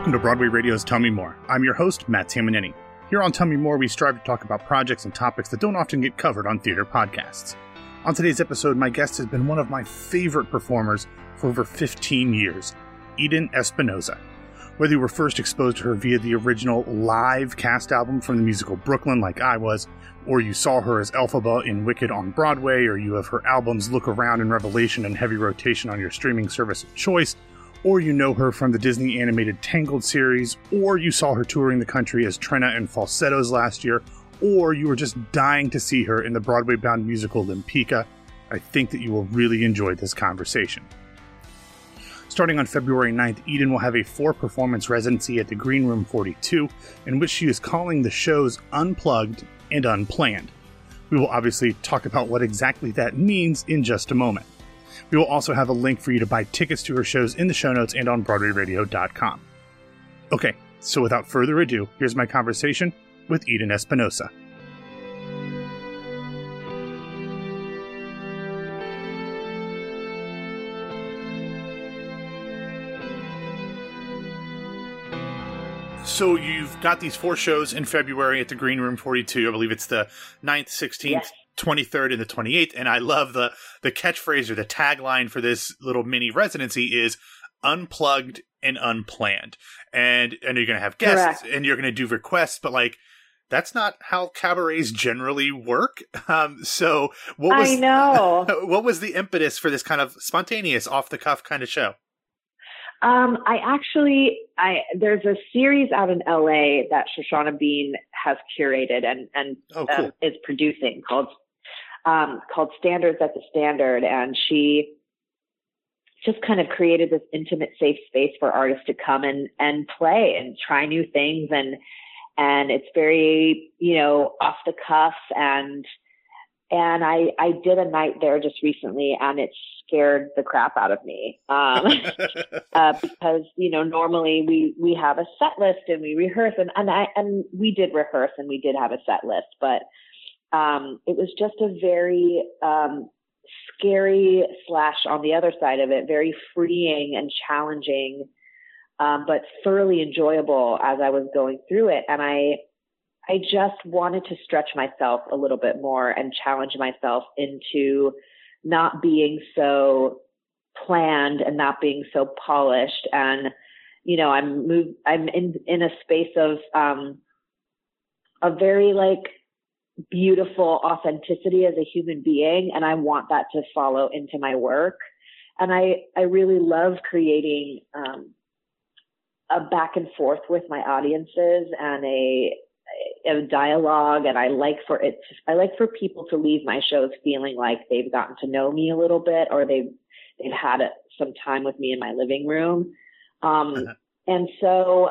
Welcome to Broadway Radio's Tell Me More. I'm your host, Matt Tamanini. Here on Tell Me More, we strive to talk about projects and topics that don't often get covered on theater podcasts. On today's episode, my guest has been one of my favorite performers for over 15 years, Eden Espinosa. Whether you were first exposed to her via the original live cast album from the musical Brooklyn, like I was, or you saw her as Elphaba in Wicked on Broadway, or you have her albums Look Around and Revelation in heavy rotation on your streaming service of choice, or you know her from the Disney animated Tangled series, or you saw her touring the country as Trina in Falsettos last year, or you were just dying to see her in the Broadway bound musical Lempicka, I think that you will really enjoy this conversation. Starting on February 9th, Eden will have a four performance residency at the Green Room 42, in which she is calling the shows Unplugged and Unplanned. We will obviously talk about what exactly that means in just a moment. We will also have a link for you to buy tickets to her shows in the show notes and on BroadwayRadio.com. Okay, so without further ado, here's my conversation with Eden Espinosa. So you've got these four shows in February at the Green Room 42. I believe it's the 9th, 16th, yes. 23rd, and the 28th. And I love the the catchphrase or the tagline for this little mini residency is unplugged and unplanned. And and you're going to have guests Correct. and you're going to do requests, but like that's not how cabarets generally work. Um, so what was I know what was the impetus for this kind of spontaneous, off the cuff kind of show? Um, I actually, I there's a series out in LA that Shoshana Bean has curated and and oh, cool. um, is producing called um, called Standards at the Standard, and she just kind of created this intimate, safe space for artists to come and and play and try new things, and and it's very you know off the cuff. And and I I did a night there just recently, and it scared the crap out of me. Um, uh, because you know normally we we have a set list and we rehearse and and I and we did rehearse and we did have a set list, but um, it was just a very um, scary slash on the other side of it, very freeing and challenging, um, but thoroughly enjoyable as I was going through it, and I I just wanted to stretch myself a little bit more and challenge myself into not being so planned and not being so polished. And, you know, I'm moved, I'm in, in a space of, um, a very like beautiful authenticity as a human being. And I want that to follow into my work. And I, I really love creating, um, a back and forth with my audiences and a, a dialogue and I like for it I like for people to leave my shows feeling like they've gotten to know me a little bit or they've they've had a, some time with me in my living room. Um, uh-huh. and so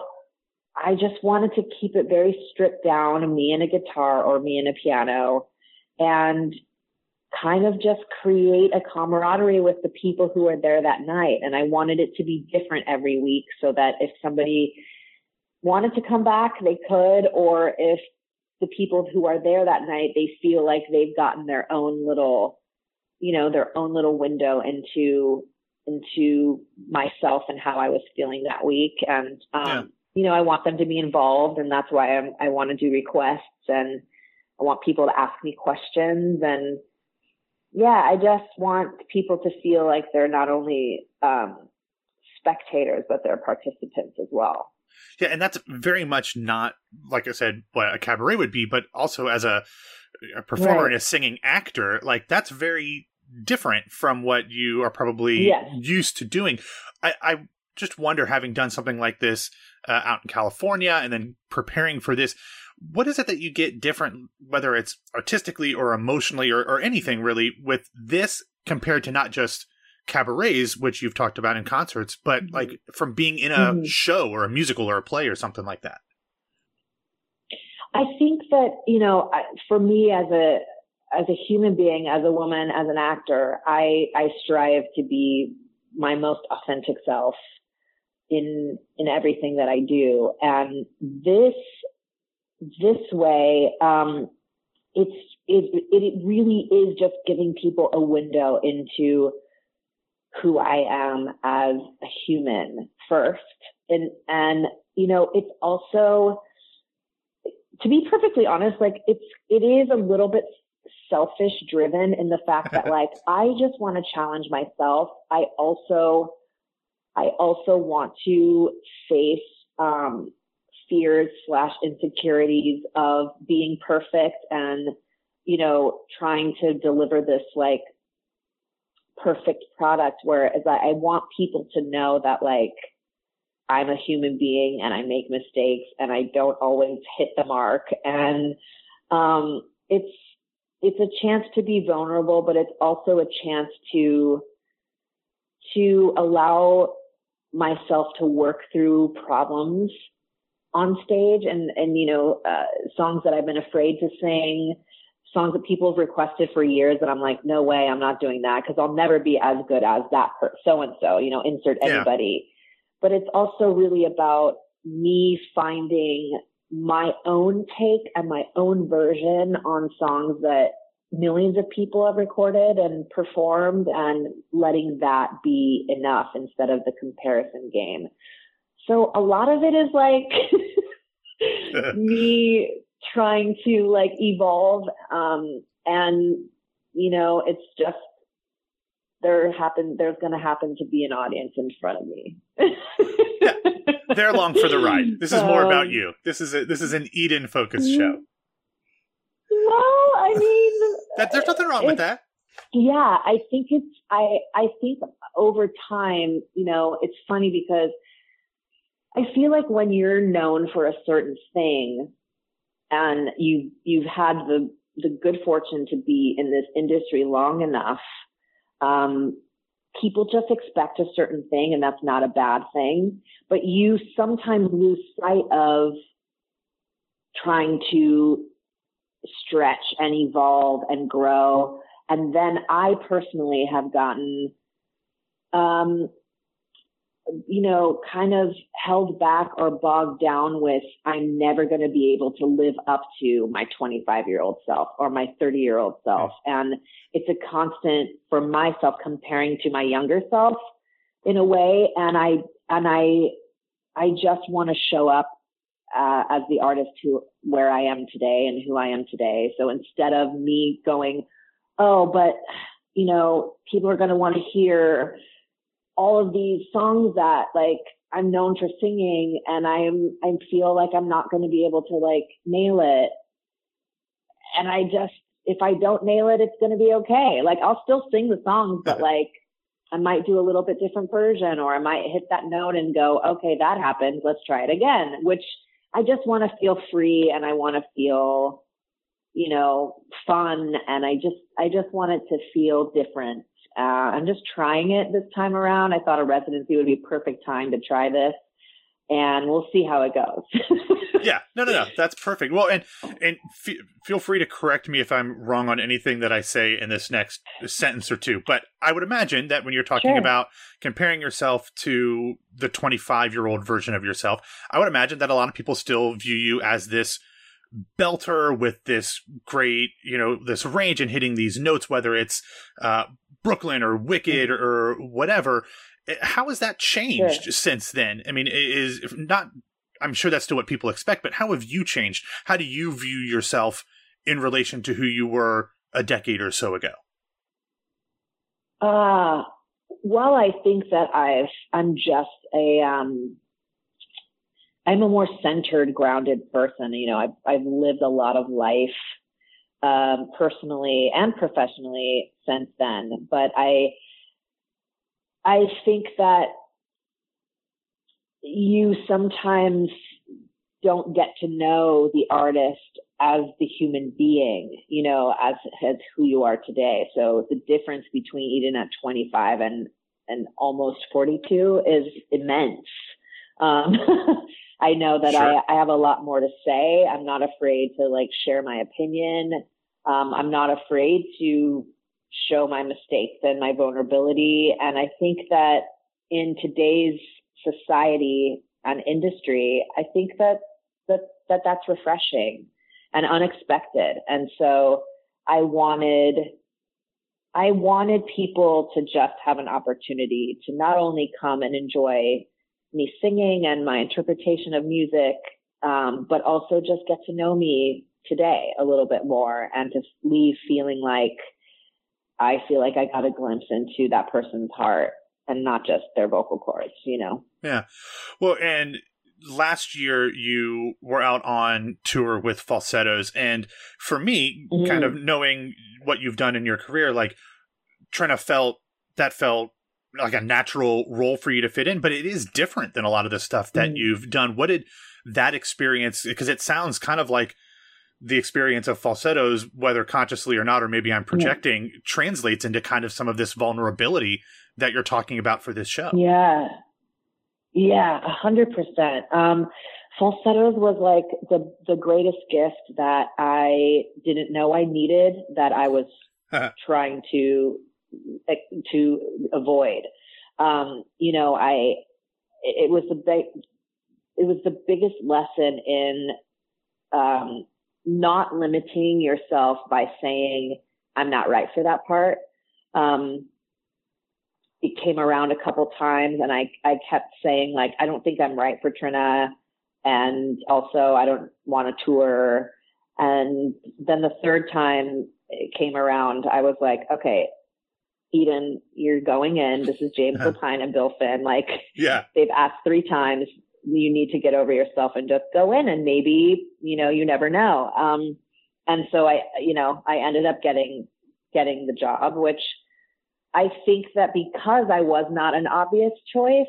I just wanted to keep it very stripped down, me and a guitar or me and a piano and kind of just create a camaraderie with the people who are there that night. And I wanted it to be different every week so that if somebody wanted to come back, they could, or if the people who are there that night, they feel like they've gotten their own little, you know, their own little window into, into myself and how I was feeling that week. And, um. You know, I want them to be involved and that's why I'm, I want to do requests and I want people to ask me questions and, yeah, I just want people to feel like they're not only, um, spectators, but they're participants as well. Yeah, and that's very much not, like I said, what a cabaret would be, but also as a, a performer right. and a singing actor, like that's very different from what you are probably yes. used to doing. I, I just wonder, having done something like this uh, out in California and then preparing for this, what is it that you get different, whether it's artistically or emotionally or, or anything really, with this compared to not just cabarets, which you've talked about in concerts, but mm-hmm. like from being in a mm-hmm. show or a musical or a play or something like that? I think that, you know, for me as a, as a human being, as a woman, as an actor, I, I strive to be my most authentic self in, in everything that I do. And this, this way, um, it's, it, it really is just giving people a window into who I am as a human first. And, and you know, it's also, to be perfectly honest, like it's, it is a little bit selfish driven in the fact that like, I just want to challenge myself. I also, I also want to face, um, fears slash insecurities of being perfect and, you know, trying to deliver this like perfect product. Whereas I, I want people to know that like, I'm a human being and I make mistakes and I don't always hit the mark. And, um, it's, it's a chance to be vulnerable, but it's also a chance to, to allow myself to work through problems on stage and, and, you know, uh, songs that I've been afraid to sing, songs that people have requested for years that I'm like, no way, I'm not doing that because I'll never be as good as that so and so, you know, insert anybody. Yeah but it's also really about me finding my own take and my own version on songs that millions of people have recorded and performed and letting that be enough instead of the comparison game. So a lot of it is like me trying to like evolve um and you know it's just there happen there's going to happen to be an audience in front of me. yeah, they're along for the ride. This is more um, about you. This is a, this is an Eden focused show. Well, I mean, that there's nothing wrong with that. Yeah, I think it's I I think over time, you know, it's funny because I feel like when you're known for a certain thing and you you've had the the good fortune to be in this industry long enough um, people just expect a certain thing and that's not a bad thing, but you sometimes lose sight of trying to stretch and evolve and grow. And then I personally have gotten, um, you know, kind of held back or bogged down with, I'm never going to be able to live up to my 25 year old self or my 30 year old self. And it's a constant for myself comparing to my younger self in a way. And I, and I, I just want to show up uh, as the artist who, where I am today and who I am today. So instead of me going, oh, but, you know, people are going to want to hear all of these songs that like I'm known for singing and I'm, I feel like I'm not going to be able to like nail it. And I just, if I don't nail it, it's going to be okay. Like I'll still sing the songs, but like I might do a little bit different version or I might hit that note and go, okay, that happened. Let's try it again, which I just want to feel free and I want to feel, you know, fun. And I just, I just want it to feel different uh, I'm just trying it this time around. I thought a residency would be a perfect time to try this and we'll see how it goes. yeah, no, no, no, that's perfect. Well, and and f- feel free to correct me if I'm wrong on anything that I say in this next sentence or two. But I would imagine that when you're talking sure. about comparing yourself to the 25 year old version of yourself, I would imagine that a lot of people still view you as this belter with this great, you know, this range and hitting these notes, whether it's uh, Brooklyn or Wicked mm-hmm. or whatever. How has that changed sure. since then? I mean, is not. I'm sure that's still what people expect, but how have you changed? How do you view yourself in relation to who you were a decade or so ago? Uh, well, I think that I've, I'm just a, um, I'm a more centered, grounded person. You know, I've, I've lived a lot of life, um, personally and professionally since then. But I, I think that you sometimes don't get to know the artist as the human being, you know, as, as who you are today. So the difference between Eden at 25 and, and almost 42 is immense. Um, I know that sure. I, I have a lot more to say. I'm not afraid to like share my opinion. Um, I'm not afraid to show my mistakes and my vulnerability. And I think that in today's society and industry, I think that, that, that that's refreshing and unexpected. And so I wanted, I wanted people to just have an opportunity to not only come and enjoy me singing and my interpretation of music, um, but also just get to know me today a little bit more and to leave feeling like I feel like I got a glimpse into that person's heart and not just their vocal cords, you know? Yeah. Well, and last year you were out on tour with falsettos and for me mm-hmm. kind of knowing what you've done in your career like Trina felt that felt like a natural role for you to fit in but it is different than a lot of the stuff that mm-hmm. you've done what did that experience because it sounds kind of like the experience of falsettos whether consciously or not or maybe i'm projecting yeah. translates into kind of some of this vulnerability that you're talking about for this show yeah yeah, a hundred percent. Um, falsettos was like the the greatest gift that I didn't know I needed that I was trying to to avoid. Um, you know, I it was the big it was the biggest lesson in um, not limiting yourself by saying I'm not right for that part. Um, it came around a couple times and I, I kept saying like, I don't think I'm right for Trina. And also I don't want to tour. And then the third time it came around, I was like, okay, Eden, you're going in. This is James Lapine and Bill Finn. Like, yeah, they've asked three times. You need to get over yourself and just go in and maybe, you know, you never know. Um, and so I, you know, I ended up getting, getting the job, which I think that because I was not an obvious choice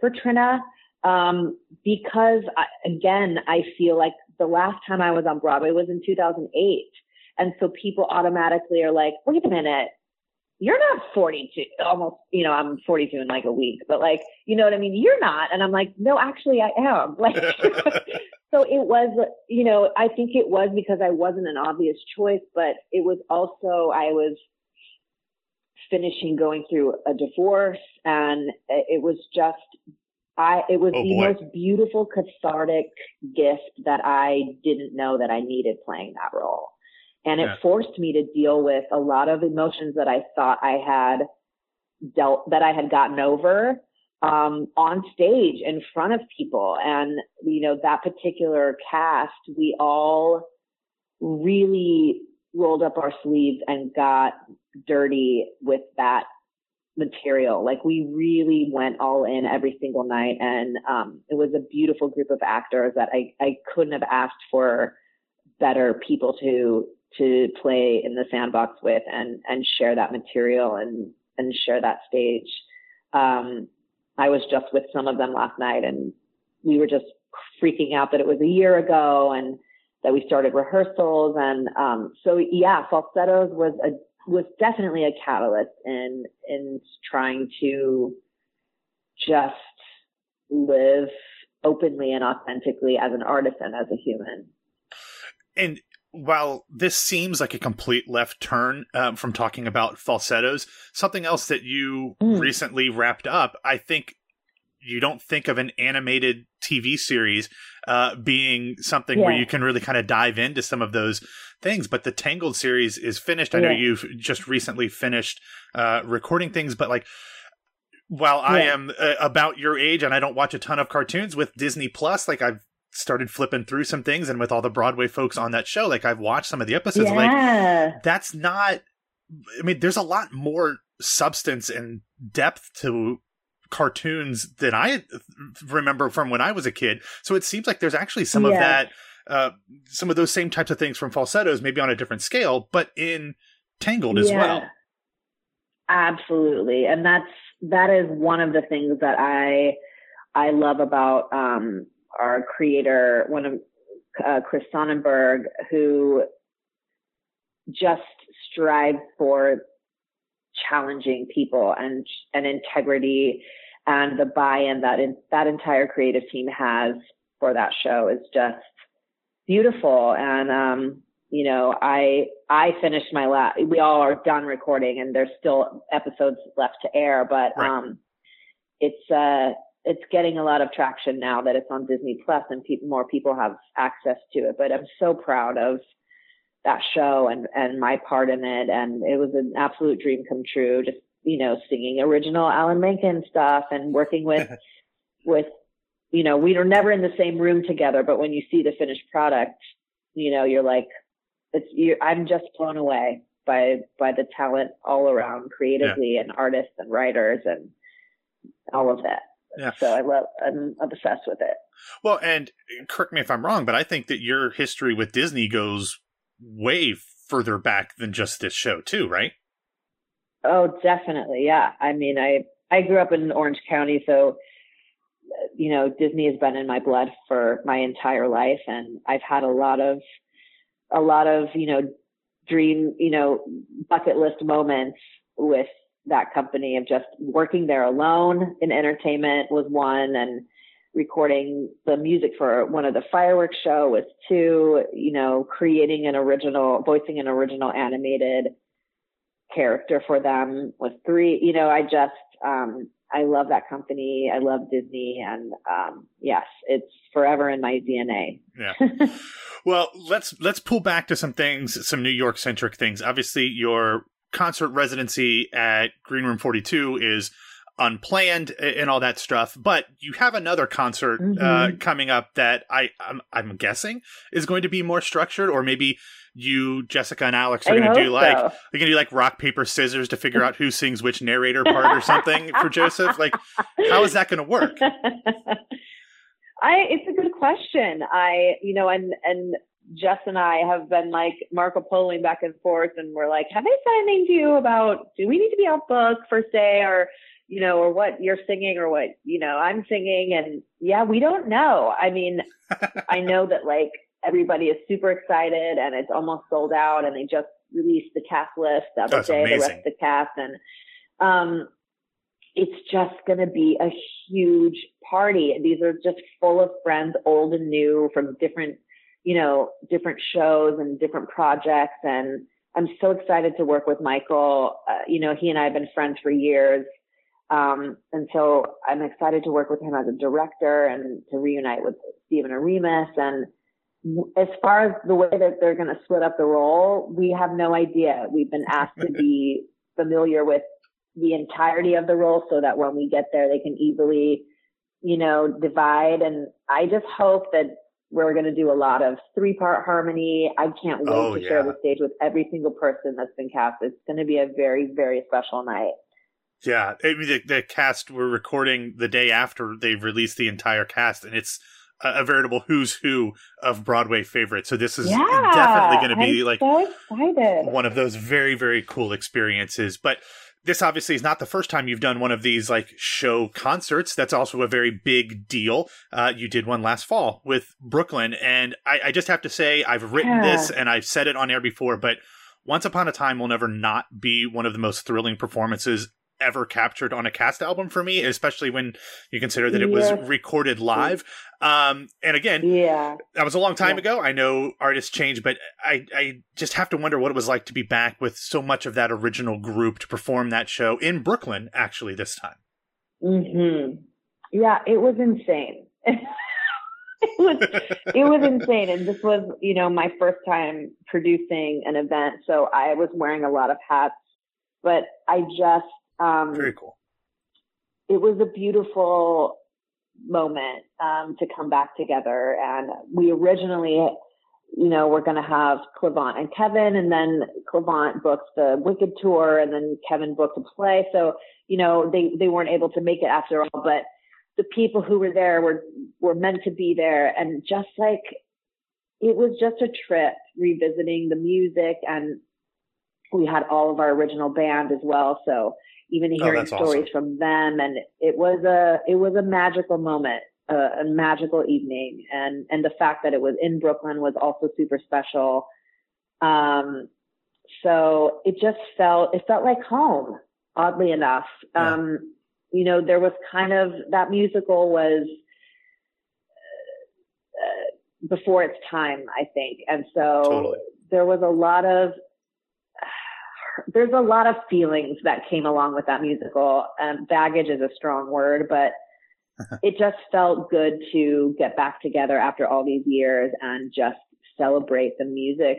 for Trina, um, because I, again, I feel like the last time I was on Broadway was in 2008. And so people automatically are like, wait a minute, you're not 42, almost, you know, I'm 42 in like a week, but like, you know what I mean? You're not. And I'm like, no, actually I am. Like, so it was, you know, I think it was because I wasn't an obvious choice, but it was also, I was, finishing going through a divorce and it was just I it was oh, the boy. most beautiful cathartic gift that I didn't know that I needed playing that role. And it yeah. forced me to deal with a lot of emotions that I thought I had dealt that I had gotten over um, on stage in front of people. And you know, that particular cast, we all really rolled up our sleeves and got dirty with that material. Like we really went all in every single night and um, it was a beautiful group of actors that I, I couldn't have asked for better people to to play in the sandbox with and and share that material and and share that stage. Um, I was just with some of them last night and we were just freaking out that it was a year ago and that we started rehearsals and um, so yeah falsettos was a was definitely a catalyst in in trying to just live openly and authentically as an artist and as a human and while this seems like a complete left turn um, from talking about falsettos, something else that you mm. recently wrapped up, I think you don't think of an animated TV series uh, being something yeah. where you can really kind of dive into some of those things. But the Tangled series is finished. I know you've just recently finished uh, recording things, but like while yeah. I am uh, about your age and I don't watch a ton of cartoons with Disney Plus, like I've started flipping through some things and with all the Broadway folks on that show, like I've watched some of the episodes. Yeah. Like that's not. I mean, there's a lot more substance and depth to cartoons than I remember from when I was a kid. So it seems like there's actually some yeah. of that, uh, some of those same types of things from falsettos, maybe on a different scale, but in Tangled as well. Absolutely, and that's that is one of the things that I I love about um, our creator, one of uh, Chris Sonnenburg, who just strives for challenging people and and integrity and the buy-in that in, that entire creative team has for that show is just beautiful and um you know i i finished my last we all are done recording and there's still episodes left to air but right. um it's uh it's getting a lot of traction now that it's on disney plus and people more people have access to it but i'm so proud of that show and and my part in it and it was an absolute dream come true just you know singing original alan menken stuff and working with with, you know, we were never in the same room together, but when you see the finished product, you know, you're like, it's, you're, I'm just blown away by, by the talent all around creatively yeah. and artists and writers and all of that. Yeah. So I love, I'm obsessed with it. Well, and correct me if I'm wrong, but I think that your history with Disney goes way further back than just this show, too, right? Oh, definitely. Yeah. I mean, I, I grew up in Orange County, so, you know, Disney has been in my blood for my entire life. And I've had a lot of, a lot of, you know, dream, you know, bucket list moments with that company of just working there alone in entertainment was one and recording the music for one of the fireworks show was two, you know, creating an original, voicing an original animated character for them was three. You know, I just, um, I love that company. I love Disney and, um, yes, it's forever in my DNA. yeah. Well, let's, let's pull back to some things, some New York centric things. Obviously your concert residency at Green Room 42 is unplanned and all that stuff. But you have another concert uh, mm-hmm. uh, coming up that I I'm, I'm, guessing is going to be more structured, or maybe you, Jessica, and Alex are going to do like so. they're going to do like rock paper scissors to figure out who sings which narrator part or something for Joseph. Like, how is that going to work? I it's a good question. I you know and and Jess and I have been like Marco Poloing back and forth, and we're like, have they said anything to you about do we need to be out book first day or you know, or what you're singing or what, you know, I'm singing. And yeah, we don't know. I mean, I know that like everybody is super excited and it's almost sold out and they just released the cast list the other day, amazing. the rest of the cast. And, um, it's just going to be a huge party. These are just full of friends, old and new from different, you know, different shows and different projects. And I'm so excited to work with Michael. Uh, you know, he and I have been friends for years. Um, and so I'm excited to work with him as a director and to reunite with Stephen Oremus. And as far as the way that they're going to split up the role, we have no idea. We've been asked to be familiar with the entirety of the role so that when we get there, they can easily, you know, divide. And I just hope that we're going to do a lot of three part harmony. I can't wait oh, to yeah. share the stage with every single person that's been cast. It's going to be a very, very special night. Yeah, I mean, the, the, cast we're recording the day after they've released the entire cast, and it's a, a veritable who's who of Broadway favorites. So this is yeah, definitely going to be I'm like so one of those very very cool experiences. But this obviously is not the first time you've done one of these like show concerts. That's also a very big deal. Uh, you did one last fall with Brooklyn, and I, I just have to say I've written yeah. this and I've said it on air before, but. Once Upon a Time will never not be one of the most thrilling performances ever captured on a cast album for me, especially when you consider that it was recorded live. Um, and again, yeah, that was a long time yeah. ago. I know artists change, but I, I just have to wonder what it was like to be back with so much of that original group to perform that show in Brooklyn, actually, this time. Hmm. Yeah, it was insane. it was it was insane, and this was you know my first time producing an event, so I was wearing a lot of hats. But I just um, Very cool. It was a beautiful moment um, to come back together. And we originally, you know, we're going to have Cleavant and Kevin, and then Cleavant booked the Wicked tour, and then Kevin booked a play. So, you know, they they weren't able to make it after all, but the people who were there were were meant to be there, and just like it was just a trip revisiting the music and we had all of our original band as well so even oh, hearing oh, stories awesome. from them. And it was a, it was a magical moment, a, a magical evening. And, and the fact that it was in Brooklyn was also super special. Um, so it just felt, it felt like home, oddly enough. Yeah. Um, you know, there was kind of, that musical was, uh, before its time, I think. And so totally. there was a lot of there's a lot of feelings that came along with that musical. Um, baggage is a strong word, but it just felt good to get back together after all these years and just celebrate the music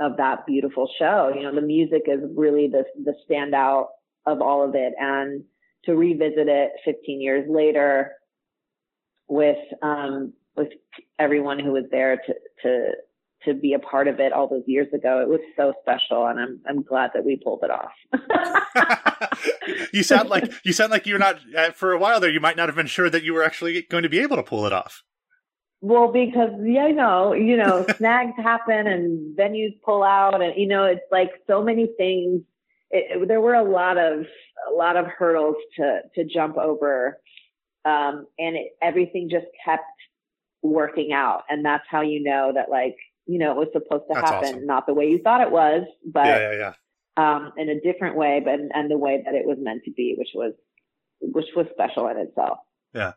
of that beautiful show. You know, the music is really the the standout of all of it, and to revisit it 15 years later with um, with everyone who was there to to to be a part of it all those years ago. It was so special, and I'm I'm glad that we pulled it off. you sound like you sound like you're not uh, for a while there. You might not have been sure that you were actually going to be able to pull it off. Well, because yeah, I know, you know, snags happen and venues pull out, and you know, it's like so many things. It, it, there were a lot of a lot of hurdles to to jump over, um, and it, everything just kept working out, and that's how you know that like you know it was supposed to that's happen, awesome. not the way you thought it was, but yeah, yeah, yeah. Um, in a different way, but and the way that it was meant to be, which was which was special in itself. Yeah,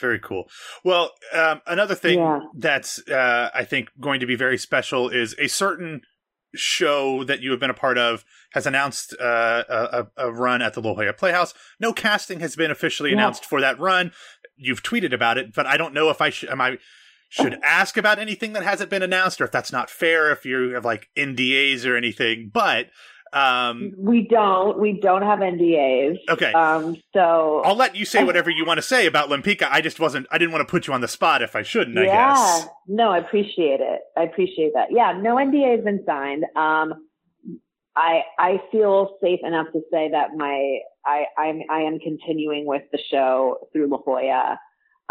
very cool. Well, um, another thing yeah. that's uh, I think going to be very special is a certain show that you have been a part of has announced uh, a, a, run at the La Jolla Playhouse. No casting has been officially yeah. announced for that run. You've tweeted about it, but I don't know if I should. Am I should ask about anything that hasn't been announced, or if that's not fair, if you have like NDAs or anything. But um, we don't. We don't have NDAs. Okay. Um, so I'll let you say whatever you want to say about Lempicka. I just wasn't. I didn't want to put you on the spot if I shouldn't. I yeah. guess. No, I appreciate it. I appreciate that. Yeah. No NDA has been signed. Um, I I feel safe enough to say that my I I'm I am continuing with the show through La Jolla.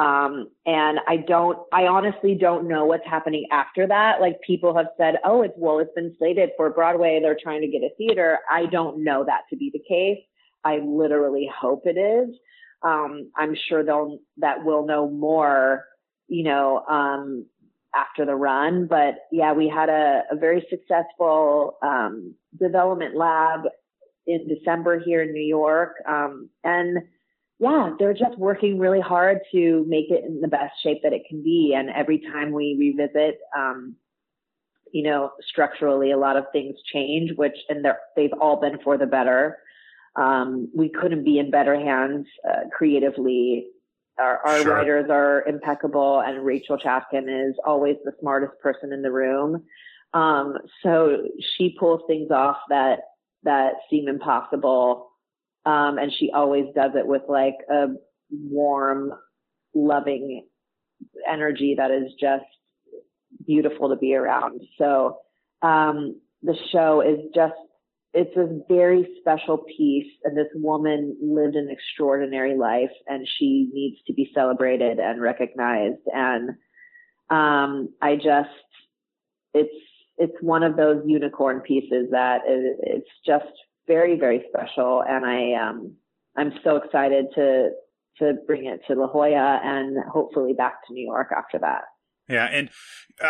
Um, and I don't, I honestly don't know what's happening after that. Like people have said, oh, it's, well, it's been slated for Broadway. They're trying to get a theater. I don't know that to be the case. I literally hope it is. Um, I'm sure they'll, that we'll know more, you know, um, after the run. But yeah, we had a, a very successful, um, development lab in December here in New York. Um, and, yeah, they're just working really hard to make it in the best shape that it can be. And every time we revisit, um, you know, structurally, a lot of things change, which, and they've all been for the better. Um, we couldn't be in better hands uh, creatively. Our, our sure. writers are impeccable, and Rachel Chavkin is always the smartest person in the room. Um, so she pulls things off that that seem impossible um, and she always does it with like a warm, loving energy that is just beautiful to be around. So, um, the show is just, it's a very special piece and this woman lived an extraordinary life and she needs to be celebrated and recognized. And, um, I just, it's, it's one of those unicorn pieces that it, it's just very, very special. And I, um, I'm so excited to, to bring it to La Jolla and hopefully back to New York after that. Yeah. And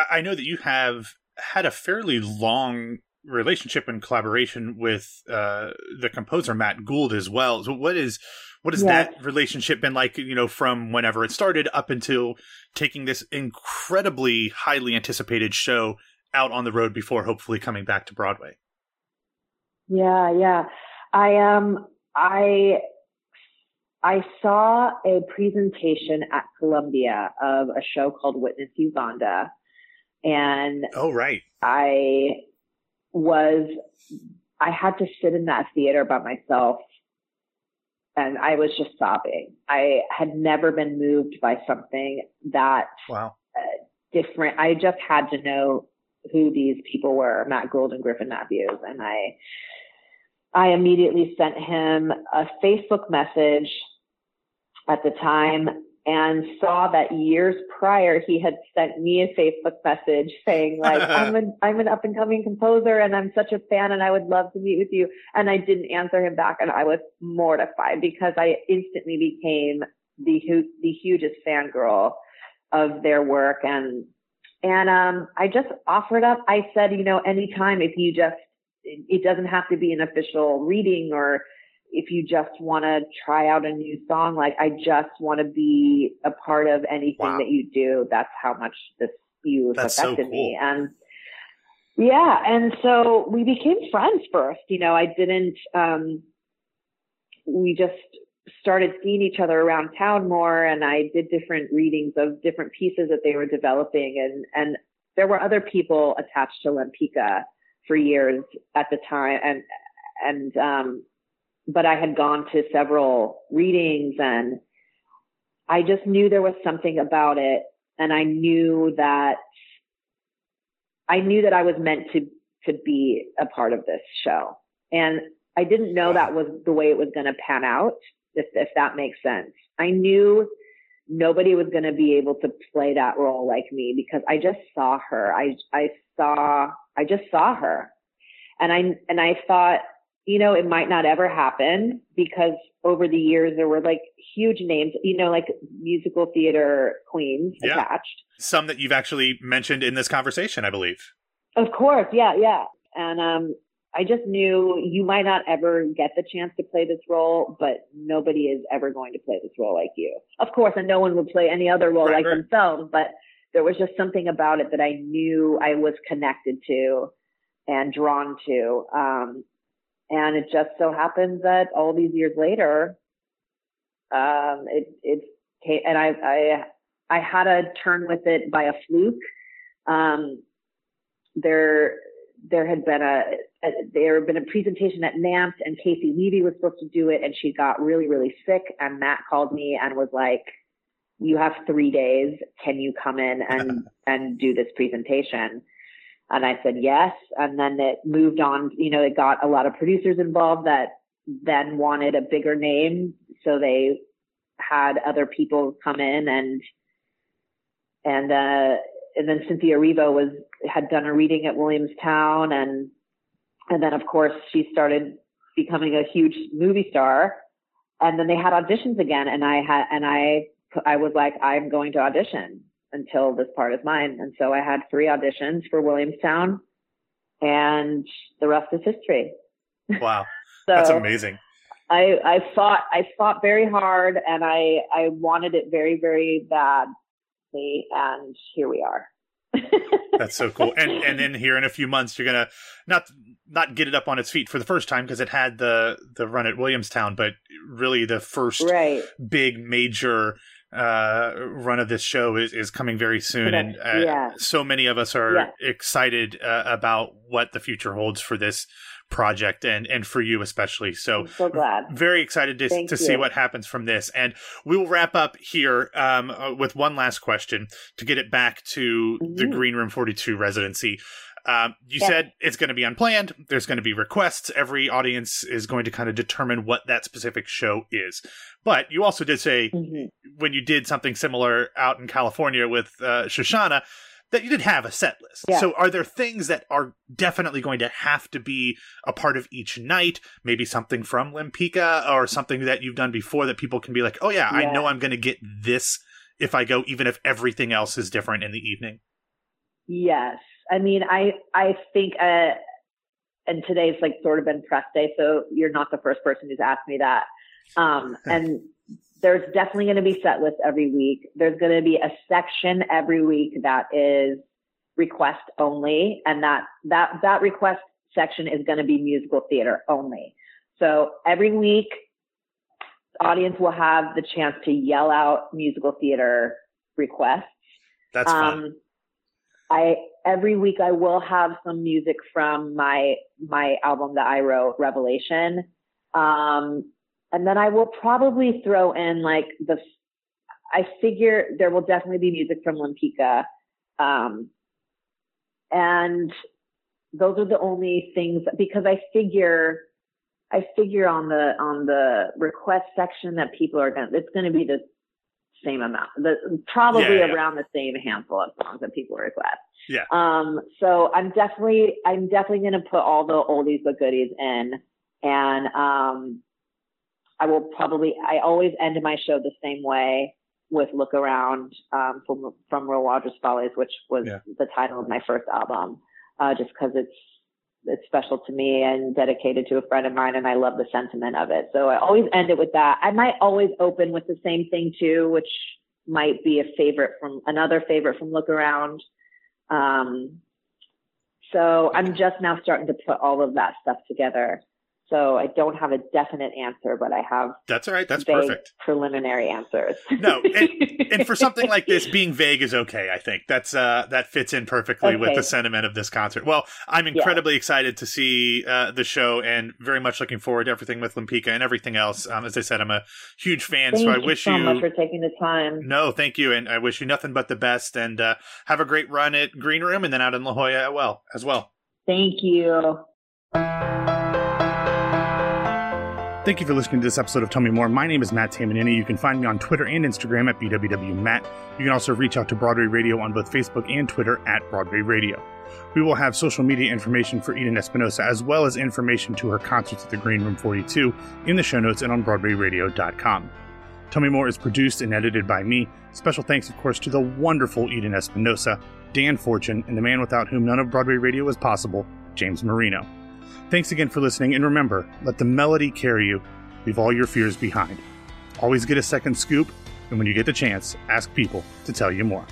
I know that you have had a fairly long relationship and collaboration with uh, the composer Matt Gould as well. So what is what has yes. that relationship been like? You know, from whenever it started up until taking this incredibly highly anticipated show out on the road before hopefully coming back to Broadway. Yeah, yeah. I um I I saw a presentation at Columbia of a show called Witness Uganda. And Oh right. I was I had to sit in that theater by myself and I was just sobbing. I had never been moved by something that wow. Uh, different. I just had to know who these people were, Matt Gould and Griffin Matthews. And I I immediately sent him a Facebook message at the time and saw that years prior he had sent me a Facebook message saying like I'm an I'm an up and coming composer and I'm such a fan and I would love to meet with you and I didn't answer him back and I was mortified because I instantly became the the hugest fangirl of their work and and um I just offered up I said you know anytime if you just it doesn't have to be an official reading or if you just want to try out a new song, like I just want to be a part of anything wow. that you do. That's how much this you've That's affected so cool. me. And yeah, and so we became friends first. You know, I didn't. um We just started seeing each other around town more, and I did different readings of different pieces that they were developing, and and there were other people attached to Lempicka for years at the time and and um but I had gone to several readings and I just knew there was something about it. And I knew that I knew that I was meant to, to be a part of this show. And I didn't know that was the way it was going to pan out, if, if that makes sense. I knew nobody was going to be able to play that role like me because I just saw her. I, I saw, I just saw her. And I, and I thought, you know, it might not ever happen because over the years there were like huge names, you know, like musical theater queens yeah. attached. Some that you've actually mentioned in this conversation, I believe. Of course. Yeah. Yeah. And, um, I just knew you might not ever get the chance to play this role, but nobody is ever going to play this role like you. Of course, and no one would play any other role right, like right. themselves, but there was just something about it that I knew I was connected to and drawn to. Um, and it just so happens that all these years later, um, it, it came, and I, I, I had a turn with it by a fluke. Um, there, there had been a, a, there had been a presentation at NAMT and Caissie Levy was supposed to do it and she got really, really sick and Matt called me and was like, you have three days. Can you come in and, and do this presentation? And I said yes. And then it moved on, you know, it got a lot of producers involved that then wanted a bigger name. So they had other people come in and, and, uh, and then Cynthia Erivo was had done a reading at Williamstown, and and then of course she started becoming a huge movie star. And then they had auditions again, and I had and I I was like I'm going to audition until this part is mine, and so I had three auditions for Williamstown, and the rest is history. Wow, so that's amazing. I I fought I fought very hard, and I I wanted it very very bad and here we are. That's so cool. And and then here in a few months you're gonna not not get it up on its feet for the first time because it had the the run at Williamstown, but really the first right. big major uh, run of this show is, is coming very soon, and uh, yeah. so many of us are yeah. excited uh, about what the future holds for this project and and for you especially. So, I'm so glad. Very excited to, to see what happens from this. And we will wrap up here um, uh, with one last question to get it back to mm-hmm. the Green Room 42 residency. Um, you yeah. said it's going to be unplanned. There's going to be requests. Every audience is going to kind of determine what that specific show is. But you also did say mm-hmm. when you did something similar out in California with uh, Shoshana, that you did have a set list. Yeah. So are there things that are definitely going to have to be a part of each night? Maybe something from Lempicka or something that you've done before that people can be like, oh yeah, yeah. I know I'm going to get this if I go, even if everything else is different in the evening. Yes. I mean, I, I think, uh, and today's like sort of been press day. So you're not the first person who's asked me that. Um, and there's definitely going to be set lists every week. There's going to be a section every week that is request only. And that, that, that request section is going to be musical theater only. So every week, audience will have the chance to yell out musical theater requests. That's fun. Um, I, every week I will have some music from my, my album that I wrote, Revelation. Um, and then I will probably throw in like the, I figure there will definitely be music from Lempicka. Um, and those are the only things because I figure, I figure on the, on the request section that people are going to, it's going to be the same amount, the, probably yeah, yeah. around the same handful of songs that people request. Yeah. Um, so I'm definitely, I'm definitely going to put all the oldies but goodies in and, um, I will probably, I always end my show the same way with Look Around um, from, from Will Rogers Follies, which was yeah. the title of my first album, uh, just because it's, it's special to me and dedicated to a friend of mine and I love the sentiment of it. So I always end it with that. I might always open with the same thing too, which might be a favorite from another favorite from Look Around. Um, so I'm just now starting to put all of that stuff together. So I don't have a definite answer, but I have that's all right. That's perfect. Preliminary answers. no, and, and, for something like this, being vague is okay. I think that's uh, that fits in perfectly okay. with the sentiment of this concert. Well, I'm incredibly excited to see uh, the show, and very much looking forward to everything with Lempicka and everything else. Um, as I said, I'm a huge fan, thank so I wish you so you much for taking the time. No, thank you, and I wish you nothing but the best, and uh, have a great run at Green Room, and then out in La Jolla as well as well. Thank you. Thank you for listening to this episode of Tell Me More. My name is Matt Tamanini. You can find me on Twitter and Instagram at BWWMatt. You can also reach out to Broadway Radio on both Facebook and Twitter at Broadway Radio. We will have social media information for Eden Espinosa as well as information to her concerts at the Green Room 42 in the show notes and on BroadwayRadio.com. Tell Me More is produced and edited by me. Special thanks, of course, to the wonderful Eden Espinosa, Dan Fortune, and the man without whom none of Broadway Radio was possible, James Marino. Thanks again for listening, and remember let the melody carry you. Leave all your fears behind. Always get a second scoop, and when you get the chance, ask people to tell you more.